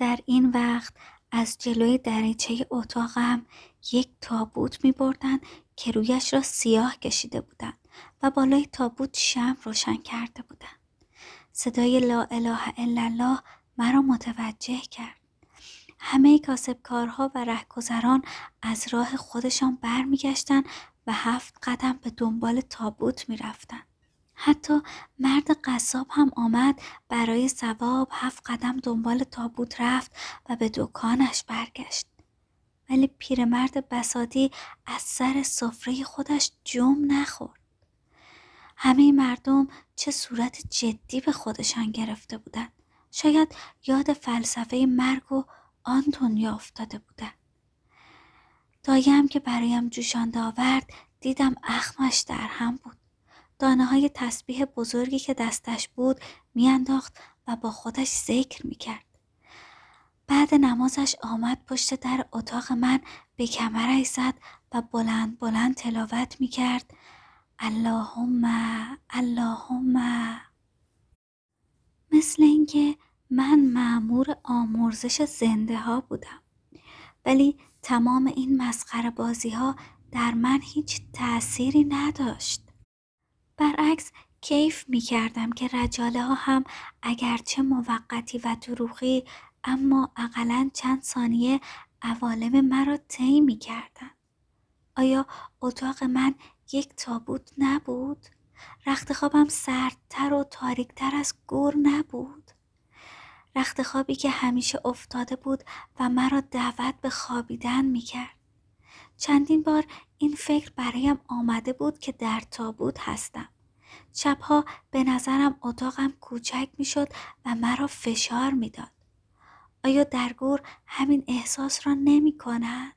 در این وقت از جلوی دریچه اتاقم یک تابوت می بردن که رویش را سیاه کشیده بودند و بالای تابوت شم روشن کرده بودند. صدای لا اله الا الله مرا متوجه کرد. همه کاسبکارها و رهگذران از راه خودشان برمیگشتند و هفت قدم به دنبال تابوت می‌رفتند. حتی مرد قصاب هم آمد برای ثواب هفت قدم دنبال تابوت رفت و به دکانش برگشت. ولی پیرمرد بساطی از سر سفره خودش جم نخورد. همه مردم چه صورت جدی به خودشان گرفته بودند. شاید یاد فلسفه مرگ و آن دنیا افتاده بودند. دایم که برایم جوشانده آورد دیدم اخمش در هم بود. دانه های تسبیح بزرگی که دستش بود میانداخت و با خودش ذکر می‌کرد. بعد نمازش آمد پشت در اتاق من به کمرش زد و بلند بلند تلاوت می‌کرد. اللهم اللهم. مثل اینکه من معمور آمرزش زنده ها بودم. ولی تمام این مسخره بازی ها در من هیچ تأثیری نداشت. برعکس کیف می کردم که رجاله ها هم اگرچه موقتی و دروغی اما اقلا چند ثانیه عوالم مرا طی می کردن. آیا اتاق من یک تابوت نبود؟ رخت خوابم سردتر و تاریکتر از گور نبود؟ رخت خوابی که همیشه افتاده بود و مرا دعوت به خوابیدن می کرد. چندین بار این فکر برایم آمده بود که در تابوت هستم. شبها به نظرم اتاقم کوچک می‌شد و مرا فشار می‌داد. آیا در گور همین احساس را نمی کند؟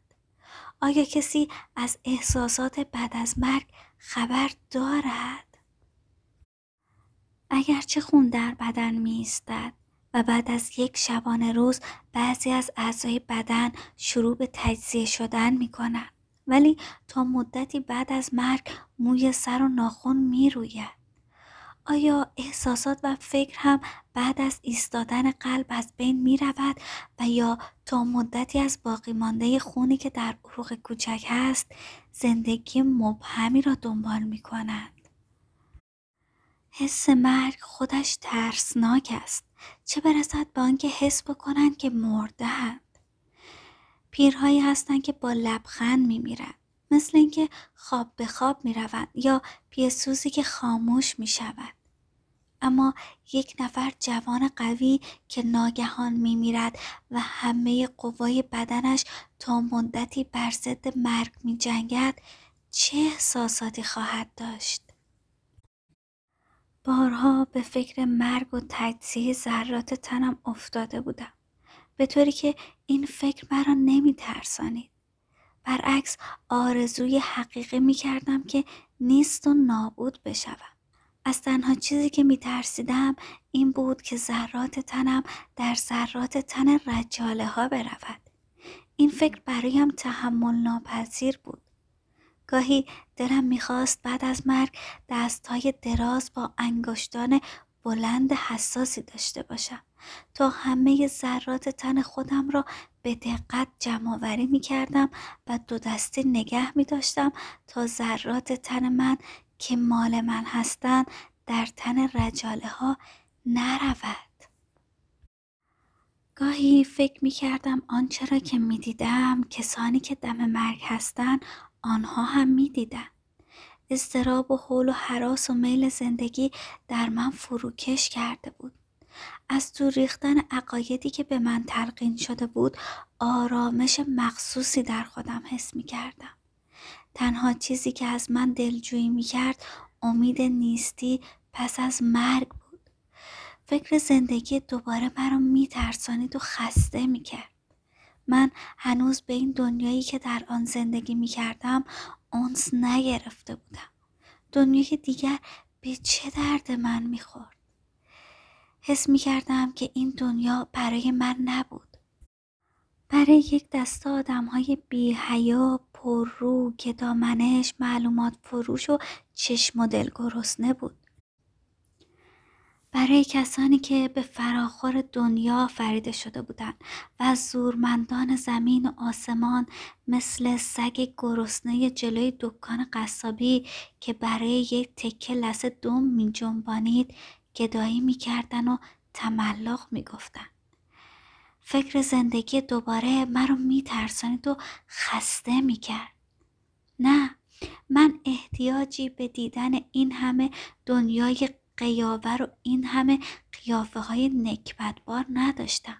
آیا کسی از احساسات بعد از مرگ خبر دارد؟ اگرچه خون در بدن می ایستد و بعد از یک شبانه روز بعضی از اعضای بدن شروع به تجزیه شدن می کنند. ولی تا مدتی بعد از مرگ موی سر و ناخون می روید. آیا احساسات و فکر هم بعد از ایستادن قلب از بین می رود و یا تا مدتی از باقی مانده خونی که در عروق کوچک هست زندگی مبهمی را دنبال می کند؟ حس مرگ خودش ترسناک است چه برسد به آنکه حس بکنند که مردهاند پیرهایی هستند که با لبخند میمیرند مثل اینکه خواب به خواب می روند یا پیسوزی که خاموش می شود. اما یک نفر جوان قوی که ناگهان می میرد و همه قوای بدنش تا مدتی بر ضد مرگ می جنگد چه احساساتی خواهد داشت؟ بارها به فکر مرگ و تجزیه ذرات تنم افتاده بودم به طوری که این فکر مرا نمی ترسانید. برعکس آرزوی حقیقی می کردم که نیست و نابود بشوم. از تنها چیزی که می ترسیدم این بود که ذرات تنم در ذرات تن رجاله ها برود. این فکر برایم تحمل ناپذیر بود. گاهی دلم می‌خواست بعد از مرگ دستهای دراز با انگشتان بلند حساسی داشته باشم تا همه ذرات تن خودم را به دقت جمعآوری می کردم و دو دستی نگه می داشتم تا ذرات تن من که مال من هستند در تن رجاله ها نرود. گاهی فکر می کردم آنچه که می دیدم کسانی که دم مرگ هستند آنها هم می دیدن. استراب و حول و حراس و میل زندگی در من فروکش کرده بود. از دور ریختن عقایدی که به من تلقین شده بود آرامش مخصوصی در خودم حس می کردم. تنها چیزی که از من دلجویی می کرد امید نیستی پس از مرگ بود. فکر زندگی دوباره مرا می ترسانید و خسته می کرد. من هنوز به این دنیایی که در آن زندگی می کردم اونس نگرفته بودم. دنیای دیگر به چه درد من می خورد؟ حس می کردم که این دنیا برای من نبود. برای یک دسته آدم های پر رو که دامنش معلومات فروش و چشم و دل گرسنه بود. برای کسانی که به فراخور دنیا فریده شده بودند و زورمندان زمین و آسمان مثل سگ گرسنه جلوی دکان قصابی که برای یک تکه لسه دم می جنبانید گدایی می و تملق می گفتن. فکر زندگی دوباره مرا می ترسانید و خسته می کرد. نه من احتیاجی به دیدن این همه دنیای قیاور و این همه قیافه های نکبتبار نداشتم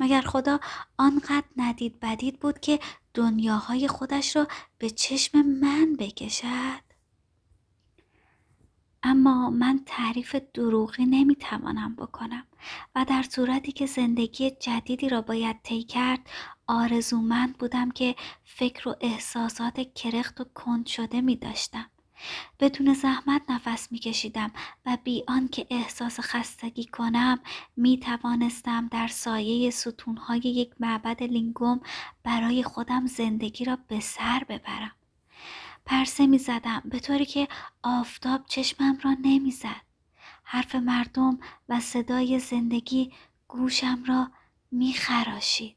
مگر خدا آنقدر ندید بدید بود که دنیاهای خودش را به چشم من بکشد اما من تعریف دروغی نمی‌توانم بکنم و در صورتی که زندگی جدیدی را باید طی کرد آرزومند بودم که فکر و احساسات کرخت و کند شده می داشتم. بدون زحمت نفس می کشیدم و بی که احساس خستگی کنم می توانستم در سایه ستونهای یک معبد لینگوم برای خودم زندگی را به سر ببرم. پرسه می زدم به طوری که آفتاب چشمم را نمی زد. حرف مردم و صدای زندگی گوشم را می خراشید.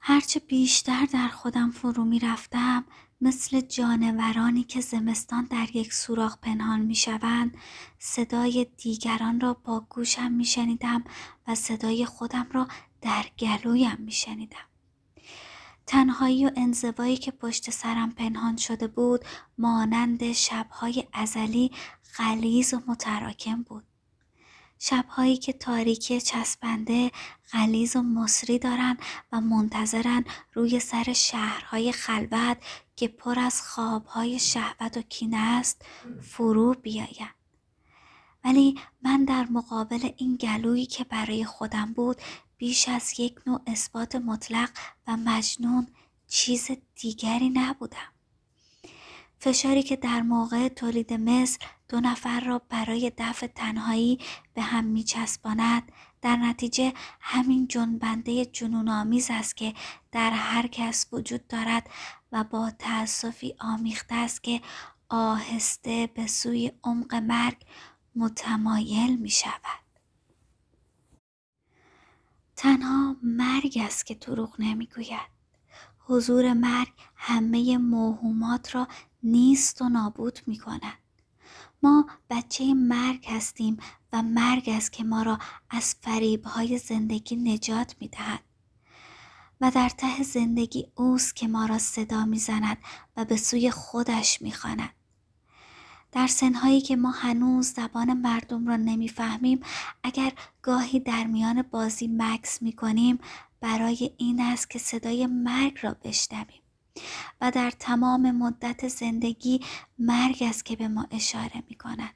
هرچه بیشتر در خودم فرو می رفتم مثل جانورانی که زمستان در یک سوراخ پنهان می شوند صدای دیگران را با گوشم می شنیدم و صدای خودم را در گلویم می شنیدم. تنهایی و انزوایی که پشت سرم پنهان شده بود مانند شبهای ازلی غلیز و متراکم بود. شبهایی که تاریکی چسبنده غلیز و مصری دارند و منتظرن روی سر شهرهای خلوت که پر از خوابهای شهوت و کینه است فرو بیایم ولی من در مقابل این گلویی که برای خودم بود بیش از یک نوع اثبات مطلق و مجنون چیز دیگری نبودم. فشاری که در موقع تولید مثل دو نفر را برای دفع تنهایی به هم میچسباند در نتیجه همین جنبنده جنون آمیز است که در هر کس وجود دارد و با تأسفی آمیخته است که آهسته به سوی عمق مرگ متمایل می شود. تنها مرگ است که دروغ نمی‌گوید. حضور مرگ همه موهومات را نیست و نابود می کند. ما بچه مرگ هستیم مرگ است که ما را از فریبهای زندگی نجات می دهد. و در ته زندگی اوست که ما را صدا می‌زند و به سوی خودش می‌خواند در سنهایی که ما هنوز زبان مردم را نمی‌فهمیم اگر گاهی در میان بازی مکس می‌کنیم برای این است که صدای مرگ را بشنویم و در تمام مدت زندگی مرگ است که به ما اشاره می کند.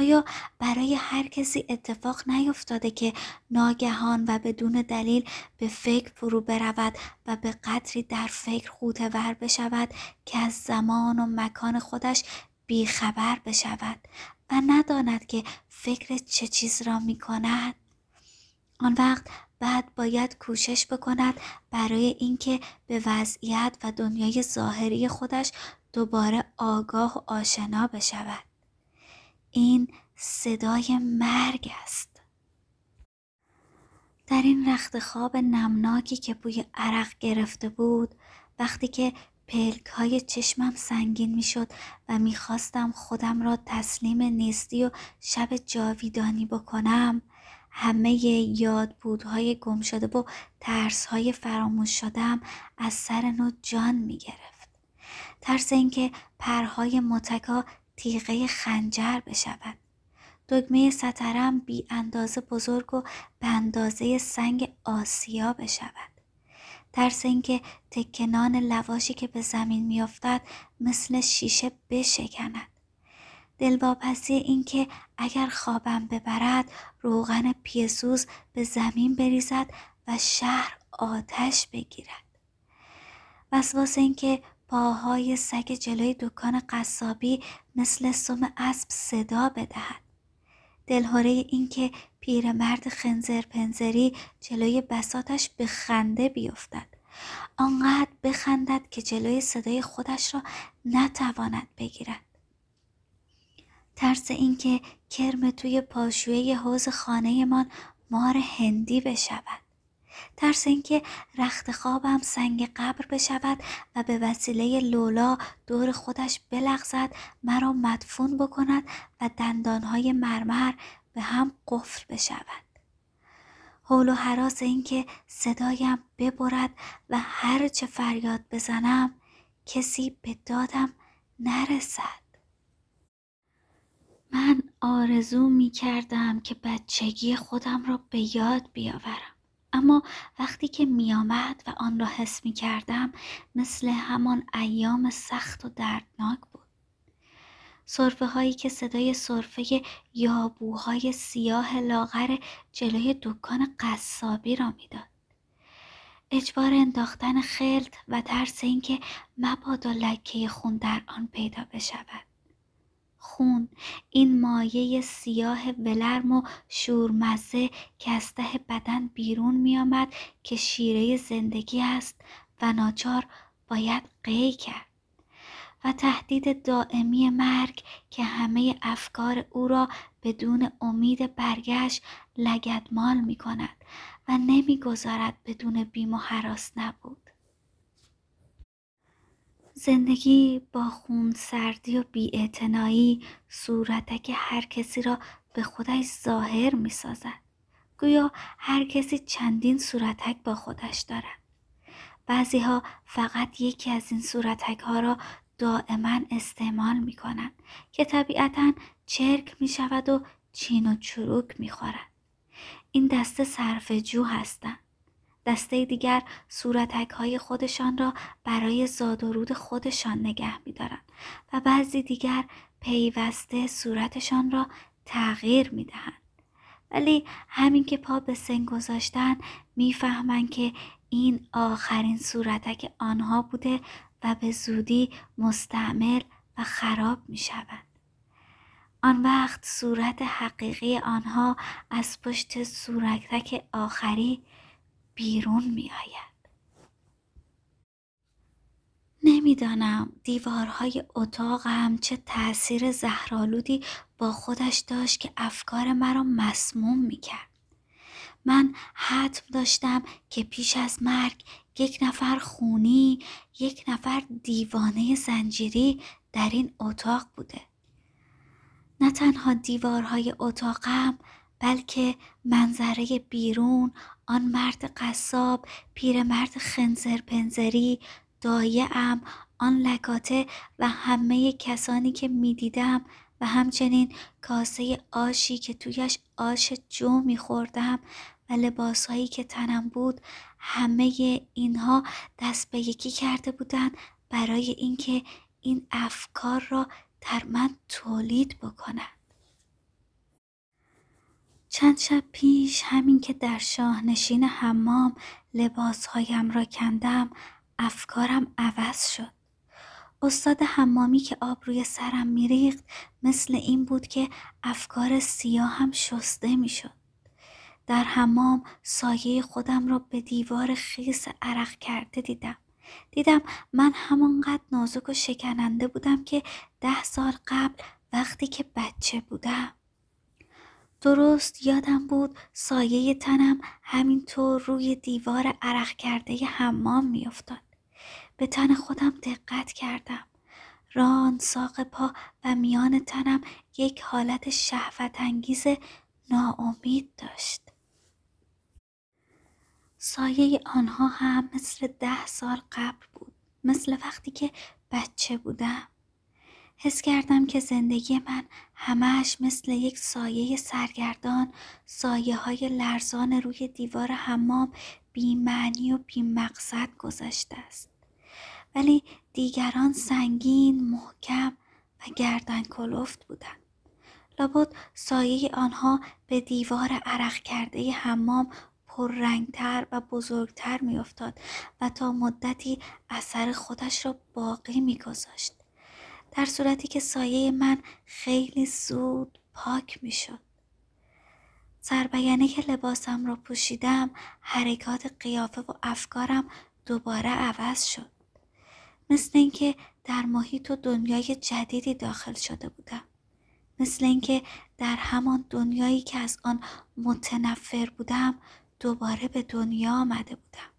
آیا برای هر کسی اتفاق نیفتاده که ناگهان و بدون دلیل به فکر فرو برود و به قدری در فکر ور بشود که از زمان و مکان خودش بیخبر بشود و نداند که فکر چه چیز را می کند؟ آن وقت بعد باید کوشش بکند برای اینکه به وضعیت و دنیای ظاهری خودش دوباره آگاه و آشنا بشود. این صدای مرگ است. در این رخت خواب نمناکی که بوی عرق گرفته بود وقتی که پلک های چشمم سنگین می شد و می‌خواستم خودم را تسلیم نیستی و شب جاویدانی بکنم همه یادبودهای گم شده و ترس های فراموش شدم از سر نو جان می گرفت. ترس اینکه پرهای متکا تیغه خنجر بشود. دگمه سترم بی اندازه بزرگ و به اندازه سنگ آسیا بشود. ترس اینکه تکنان لواشی که به زمین میافتد مثل شیشه بشکند. دلواپسی اینکه اگر خوابم ببرد روغن پیسوز به زمین بریزد و شهر آتش بگیرد وسواس اینکه پاهای سگ جلوی دکان قصابی مثل سم اسب صدا بدهد. دلهوره اینکه پیرمرد خنزر پنزری جلوی بساتش به خنده بیفتد. آنقدر بخندد که جلوی صدای خودش را نتواند بگیرد. ترس اینکه کرم توی پاشویه حوز خانهمان مار هندی بشود. ترس اینکه رخت خوابم سنگ قبر بشود و به وسیله لولا دور خودش بلغزد مرا مدفون بکند و دندانهای مرمر به هم قفل بشود. حول و حراس اینکه صدایم ببرد و هر چه فریاد بزنم کسی به دادم نرسد. من آرزو می کردم که بچگی خودم را به یاد بیاورم. اما وقتی که میآمد و آن را حس می کردم مثل همان ایام سخت و دردناک بود. صرفه هایی که صدای صرفه یابوهای سیاه لاغر جلوی دکان قصابی را می‌داد. اجبار انداختن خلط و ترس اینکه مبادا لکه خون در آن پیدا بشود. خون این مایه سیاه ولرم و شورمزه که از ته بدن بیرون میآمد که شیره زندگی است و ناچار باید قی کرد و تهدید دائمی مرگ که همه افکار او را بدون امید برگشت لگدمال می کند و نمی‌گذارد بدون بیم و حراس نبود. زندگی با خون سردی و بیاعتنایی صورتک هر کسی را به خودش ظاهر می سازد. گویا هر کسی چندین صورتک با خودش دارد. بعضی ها فقط یکی از این صورتک ها را دائما استعمال می کنند که طبیعتا چرک می شود و چین و چروک می خورد. این دسته صرف جو هستند. دسته دیگر صورتک های خودشان را برای زاد و رود خودشان نگه می دارند و بعضی دیگر پیوسته صورتشان را تغییر می دهند. ولی همین که پا به سن گذاشتن می‌فهمند که این آخرین صورتک آنها بوده و به زودی مستعمل و خراب می شود. آن وقت صورت حقیقی آنها از پشت صورتک آخری بیرون می آید. نمی‌دانم دیوارهای اتاقم چه تأثیر زهرالودی با خودش داشت که افکار مرا مسموم می کرد. من حتم داشتم که پیش از مرگ یک نفر خونی یک نفر دیوانه زنجیری در این اتاق بوده. نه تنها دیوارهای اتاقم بلکه منظره بیرون آن مرد قصاب پیرمرد خنزر پنزری ام آن لکاته و همه کسانی که می‌دیدم و همچنین کاسه آشی که تویش آش جو میخوردم و لباسهایی که تنم بود همه اینها دست به یکی کرده بودند برای اینکه این افکار را در من تولید بکنند. چند شب پیش همین که در شاهنشین حمام لباسهایم را کندم افکارم عوض شد. استاد حمامی که آب روی سرم میریخت مثل این بود که افکار سیاهم شسته می‌شد. در حمام سایه خودم را به دیوار خیس عرق کرده دیدم. دیدم من همانقدر نازک و شکننده بودم که ده سال قبل وقتی که بچه بودم. درست یادم بود سایه تنم همینطور روی دیوار عرق کرده حمام میافتاد. به تن خودم دقت کردم. ران ساق پا و میان تنم یک حالت شهوت انگیز ناامید داشت. سایه آنها هم مثل ده سال قبل بود. مثل وقتی که بچه بودم. حس کردم که زندگی من همش مثل یک سایه سرگردان سایه های لرزان روی دیوار حمام بی معنی و بی مقصد گذشته است. ولی دیگران سنگین، محکم و گردن کلفت بودند. لابد سایه آنها به دیوار عرق کرده حمام پررنگتر و بزرگتر میافتاد و تا مدتی اثر خودش را باقی میگذاشت. در صورتی که سایه من خیلی زود پاک می شد. سربیانه که لباسم را پوشیدم حرکات قیافه و افکارم دوباره عوض شد. مثل اینکه در محیط و دنیای جدیدی داخل شده بودم. مثل اینکه در همان دنیایی که از آن متنفر بودم دوباره به دنیا آمده بودم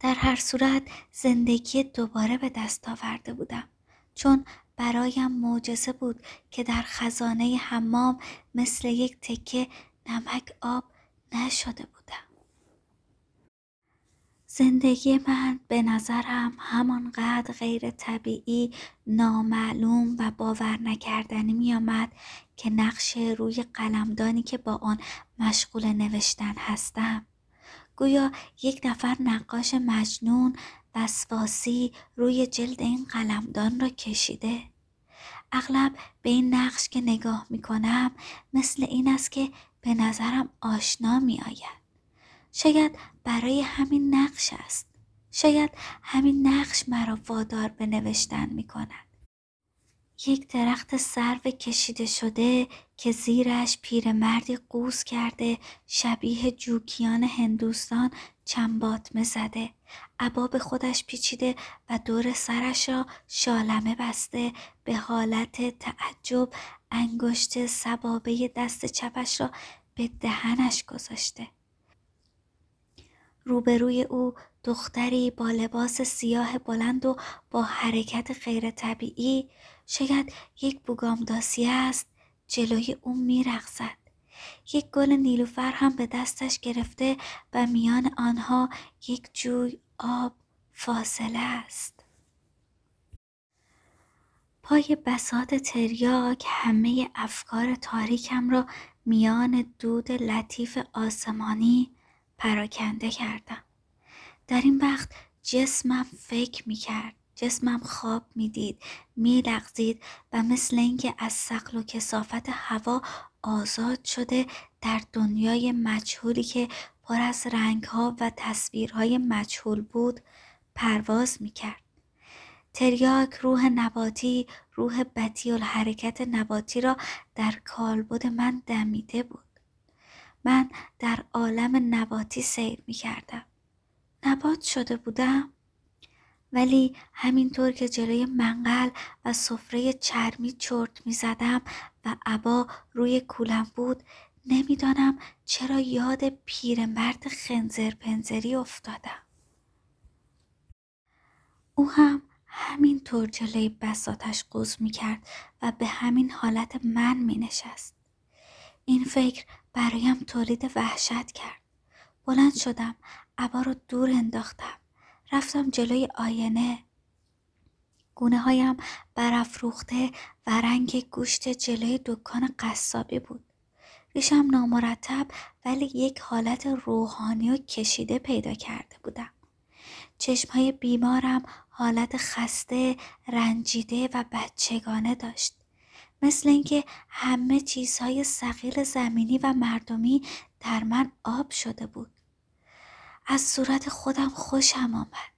در هر صورت زندگی دوباره به دست آورده بودم چون برایم معجزه بود که در خزانه حمام مثل یک تکه نمک آب نشده بودم. زندگی من به نظرم همانقدر غیر طبیعی، نامعلوم و باور نکردنی می آمد که نقش روی قلمدانی که با آن مشغول نوشتن هستم. گویا یک نفر نقاش مجنون وسواسی روی جلد این قلمدان را کشیده اغلب به این نقش که نگاه می کنم مثل این است که به نظرم آشنا می آید. شاید برای همین نقش است. شاید همین نقش مرا وادار به نوشتن می کند. یک درخت سرو کشیده شده که زیرش پیرمردی قوز کرده شبیه جوکیان هندوستان چنباتمه زده عبا به خودش پیچیده و دور سرش را شالمه بسته به حالت تعجب انگشت سبابه دست چپش را به دهنش گذاشته. روبروی او دختری با لباس سیاه بلند و با حرکت غیر طبیعی شاید یک بوگامداسی است جلوی او میرقصد. یک گل نیلوفر هم به دستش گرفته و میان آنها یک جوی آب فاصله است. پای بساط تریاک همه افکار تاریکم را میان دود لطیف آسمانی پراکنده کردم. در این وقت جسمم فکر می کرد جسمم خواب می‌دید میلغزید و مثل اینکه از سقل و کسافت هوا آزاد شده در دنیای مجهولی که پر از رنگها و تصویرهای مجهول بود پرواز می‌کرد. تریاک روح نباتی روح بدی حرکت نباتی را در کالبد من دمیده بود. من در عالم نباتی سیر می کردم. نبات شده بودم؟ ولی همینطور که جلوی منقل و سفره چرمی چرت می زدم و عبا روی کولم بود نمی‌دانم چرا یاد پیرمرد خنزر پنزری افتادم. او هم همینطور جلوی بساتش قوز می کرد و به همین حالت من می نشست. این فکر برایم تولید وحشت کرد. بلند شدم. عبا رو دور انداختم. رفتم جلوی آینه. گونه هایم برافروخته و رنگ گوشت جلوی دکان قصابی بود. ریشم نامرتب ولی یک حالت روحانی و کشیده پیدا کرده بودم. چشمهای بیمارم حالت خسته، رنجیده و بچگانه داشت. مثل اینکه همه چیزهای سقیل زمینی و مردمی در من آب شده بود. از صورت خودم خوشم آمد.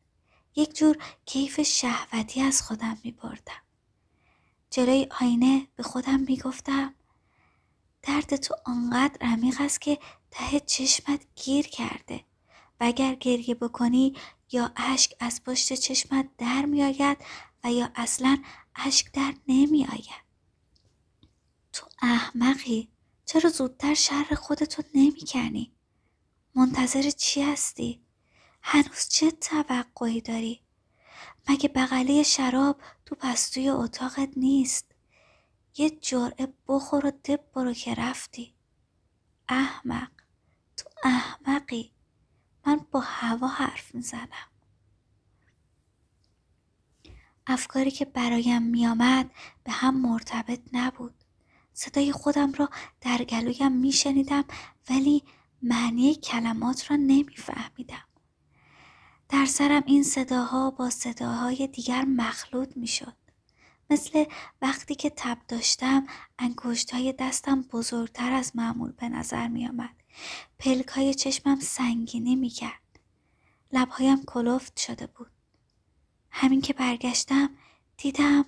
یک جور کیف شهوتی از خودم می بردم. جلوی آینه به خودم می گفتم درد تو آنقدر عمیق است که ته چشمت گیر کرده و اگر گریه بکنی یا اشک از پشت چشمت در می آید و یا اصلا اشک در نمی آید. تو احمقی چرا زودتر شر خودتو نمی کنی؟ منتظر چی هستی؟ هنوز چه توقعی داری؟ مگه بغلی شراب تو پستوی اتاقت نیست؟ یه جرعه بخور و دب برو که رفتی احمق تو احمقی من با هوا حرف می‌زنم افکاری که برایم میآمد به هم مرتبط نبود صدای خودم را در گلویم میشنیدم ولی معنی کلمات را نمیفهمیدم در سرم این صداها با صداهای دیگر مخلوط می‌شد مثل وقتی که تب داشتم انگشت های دستم بزرگتر از معمول به نظر می آمد. پلک های چشمم سنگینی می کرد. لبهایم کلفت شده بود. همین که برگشتم دیدم